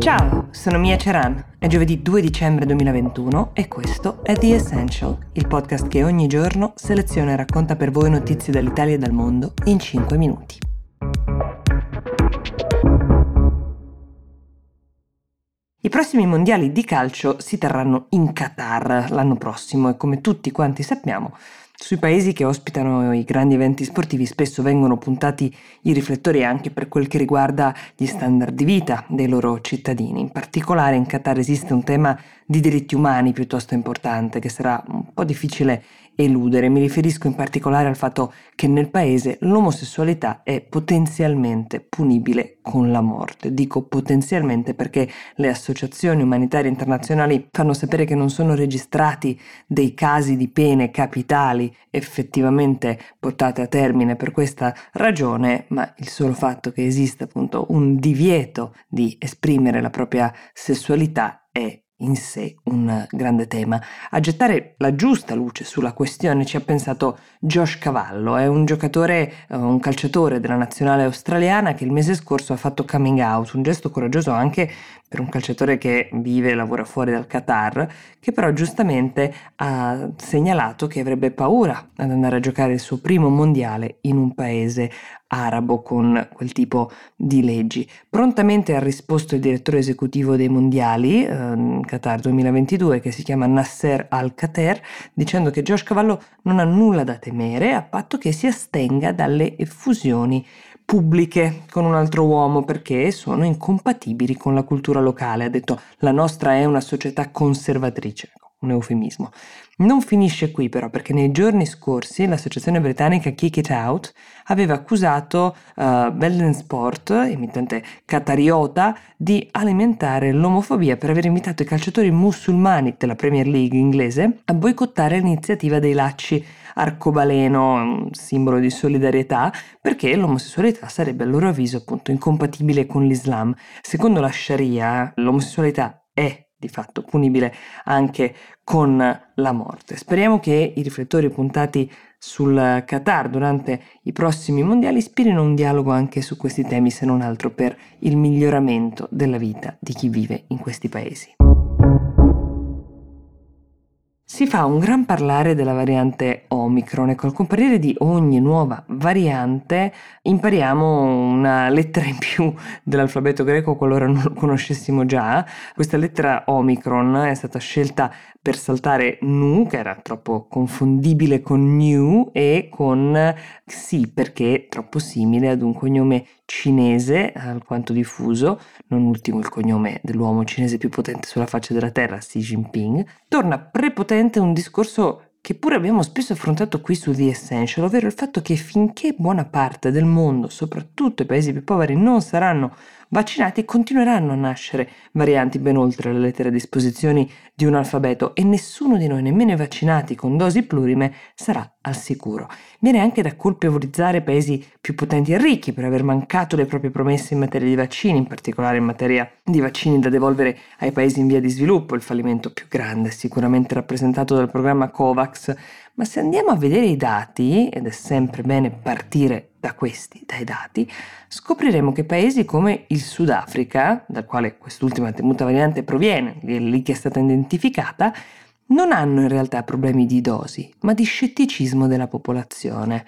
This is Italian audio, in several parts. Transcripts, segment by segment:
Ciao, sono Mia Ceran. È giovedì 2 dicembre 2021 e questo è The Essential, il podcast che ogni giorno seleziona e racconta per voi notizie dall'Italia e dal mondo in 5 minuti. I prossimi mondiali di calcio si terranno in Qatar l'anno prossimo e come tutti quanti sappiamo sui paesi che ospitano i grandi eventi sportivi spesso vengono puntati i riflettori anche per quel che riguarda gli standard di vita dei loro cittadini. In particolare in Qatar esiste un tema di diritti umani piuttosto importante che sarà un po' difficile eludere. Mi riferisco in particolare al fatto che nel paese l'omosessualità è potenzialmente punibile con la morte. Dico potenzialmente perché le associazioni umanitarie internazionali fanno sapere che non sono registrati dei casi di pene capitali effettivamente portate a termine per questa ragione, ma il solo fatto che esista appunto un divieto di esprimere la propria sessualità è in sé un grande tema. A gettare la giusta luce sulla questione ci ha pensato Josh Cavallo, è un giocatore, eh, un calciatore della nazionale australiana che il mese scorso ha fatto coming out, un gesto coraggioso anche per un calciatore che vive e lavora fuori dal Qatar, che però giustamente ha segnalato che avrebbe paura ad andare a giocare il suo primo mondiale in un paese arabo con quel tipo di leggi. Prontamente ha risposto il direttore esecutivo dei mondiali eh, Qatar 2022 che si chiama Nasser Al-Qatar dicendo che Josh Cavallo non ha nulla da temere a patto che si astenga dalle effusioni pubbliche con un altro uomo perché sono incompatibili con la cultura locale. Ha detto la nostra è una società conservatrice, un eufemismo. Non finisce qui però perché nei giorni scorsi l'associazione britannica Kick It Out aveva accusato uh, Belden Sport, emittente catariota, di alimentare l'omofobia per aver invitato i calciatori musulmani della Premier League inglese a boicottare l'iniziativa dei lacci arcobaleno, un simbolo di solidarietà, perché l'omosessualità sarebbe a loro avviso appunto incompatibile con l'Islam. Secondo la Sharia, l'omosessualità è di fatto punibile anche con la morte. Speriamo che i riflettori puntati sul Qatar durante i prossimi mondiali ispirino un dialogo anche su questi temi, se non altro per il miglioramento della vita di chi vive in questi paesi. Si fa un gran parlare della variante Omicron e col comparire di ogni nuova variante impariamo una lettera in più dell'alfabeto greco qualora non lo conoscessimo già. Questa lettera Omicron è stata scelta per saltare Nu, che era troppo confondibile con New, e con Xi, perché è troppo simile ad un cognome cinese alquanto diffuso, non ultimo il cognome dell'uomo cinese più potente sulla faccia della terra, Xi Jinping, torna prepotente un discorso che pure abbiamo spesso affrontato qui su The Essential, ovvero il fatto che finché buona parte del mondo, soprattutto i paesi più poveri, non saranno vaccinati, continueranno a nascere varianti ben oltre le lettere a disposizione di un alfabeto e nessuno di noi, nemmeno i vaccinati con dosi plurime, sarà al sicuro. Viene anche da colpevolizzare paesi più potenti e ricchi per aver mancato le proprie promesse in materia di vaccini, in particolare in materia di vaccini da devolvere ai paesi in via di sviluppo, il fallimento più grande sicuramente rappresentato dal programma COVAX, ma se andiamo a vedere i dati, ed è sempre bene partire da questi, dai dati, scopriremo che paesi come il Sudafrica, dal quale quest'ultima temuta variante proviene, lì che è stata identificata, non hanno in realtà problemi di dosi, ma di scetticismo della popolazione.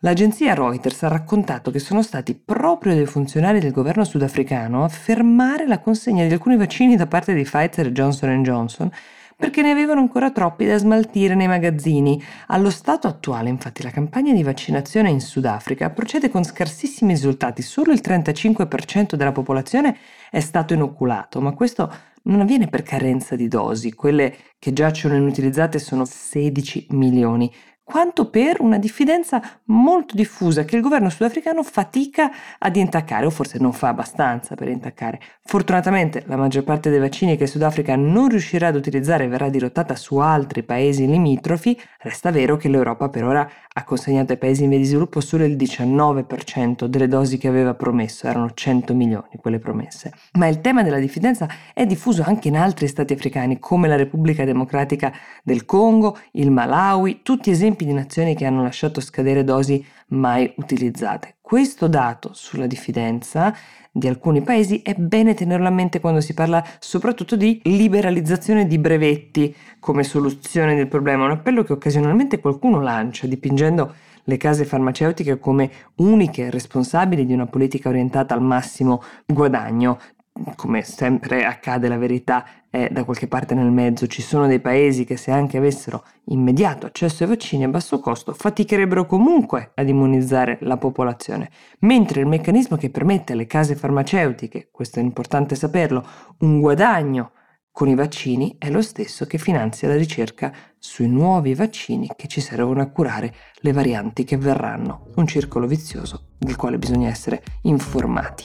L'agenzia Reuters ha raccontato che sono stati proprio dei funzionari del governo sudafricano a fermare la consegna di alcuni vaccini da parte di Pfizer e Johnson Johnson perché ne avevano ancora troppi da smaltire nei magazzini. Allo stato attuale, infatti, la campagna di vaccinazione in Sudafrica procede con scarsissimi risultati. Solo il 35% della popolazione è stato inoculato, ma questo non avviene per carenza di dosi. Quelle che giacciono inutilizzate sono 16 milioni quanto per una diffidenza molto diffusa che il governo sudafricano fatica ad intaccare, o forse non fa abbastanza per intaccare. Fortunatamente la maggior parte dei vaccini che Sudafrica non riuscirà ad utilizzare verrà dirottata su altri paesi limitrofi, resta vero che l'Europa per ora ha consegnato ai paesi in via di sviluppo solo il 19% delle dosi che aveva promesso, erano 100 milioni quelle promesse. Ma il tema della diffidenza è diffuso anche in altri stati africani come la Repubblica Democratica del Congo, il Malawi, tutti esempi di nazioni che hanno lasciato scadere dosi mai utilizzate. Questo dato sulla diffidenza di alcuni paesi è bene tenerlo a mente quando si parla soprattutto di liberalizzazione di brevetti come soluzione del problema, un appello che occasionalmente qualcuno lancia dipingendo le case farmaceutiche come uniche responsabili di una politica orientata al massimo guadagno come sempre accade, la verità è da qualche parte nel mezzo. Ci sono dei paesi che se anche avessero immediato accesso ai vaccini a basso costo faticherebbero comunque ad immunizzare la popolazione, mentre il meccanismo che permette alle case farmaceutiche, questo è importante saperlo, un guadagno con i vaccini è lo stesso che finanzia la ricerca sui nuovi vaccini che ci servono a curare le varianti che verranno. Un circolo vizioso del quale bisogna essere informati.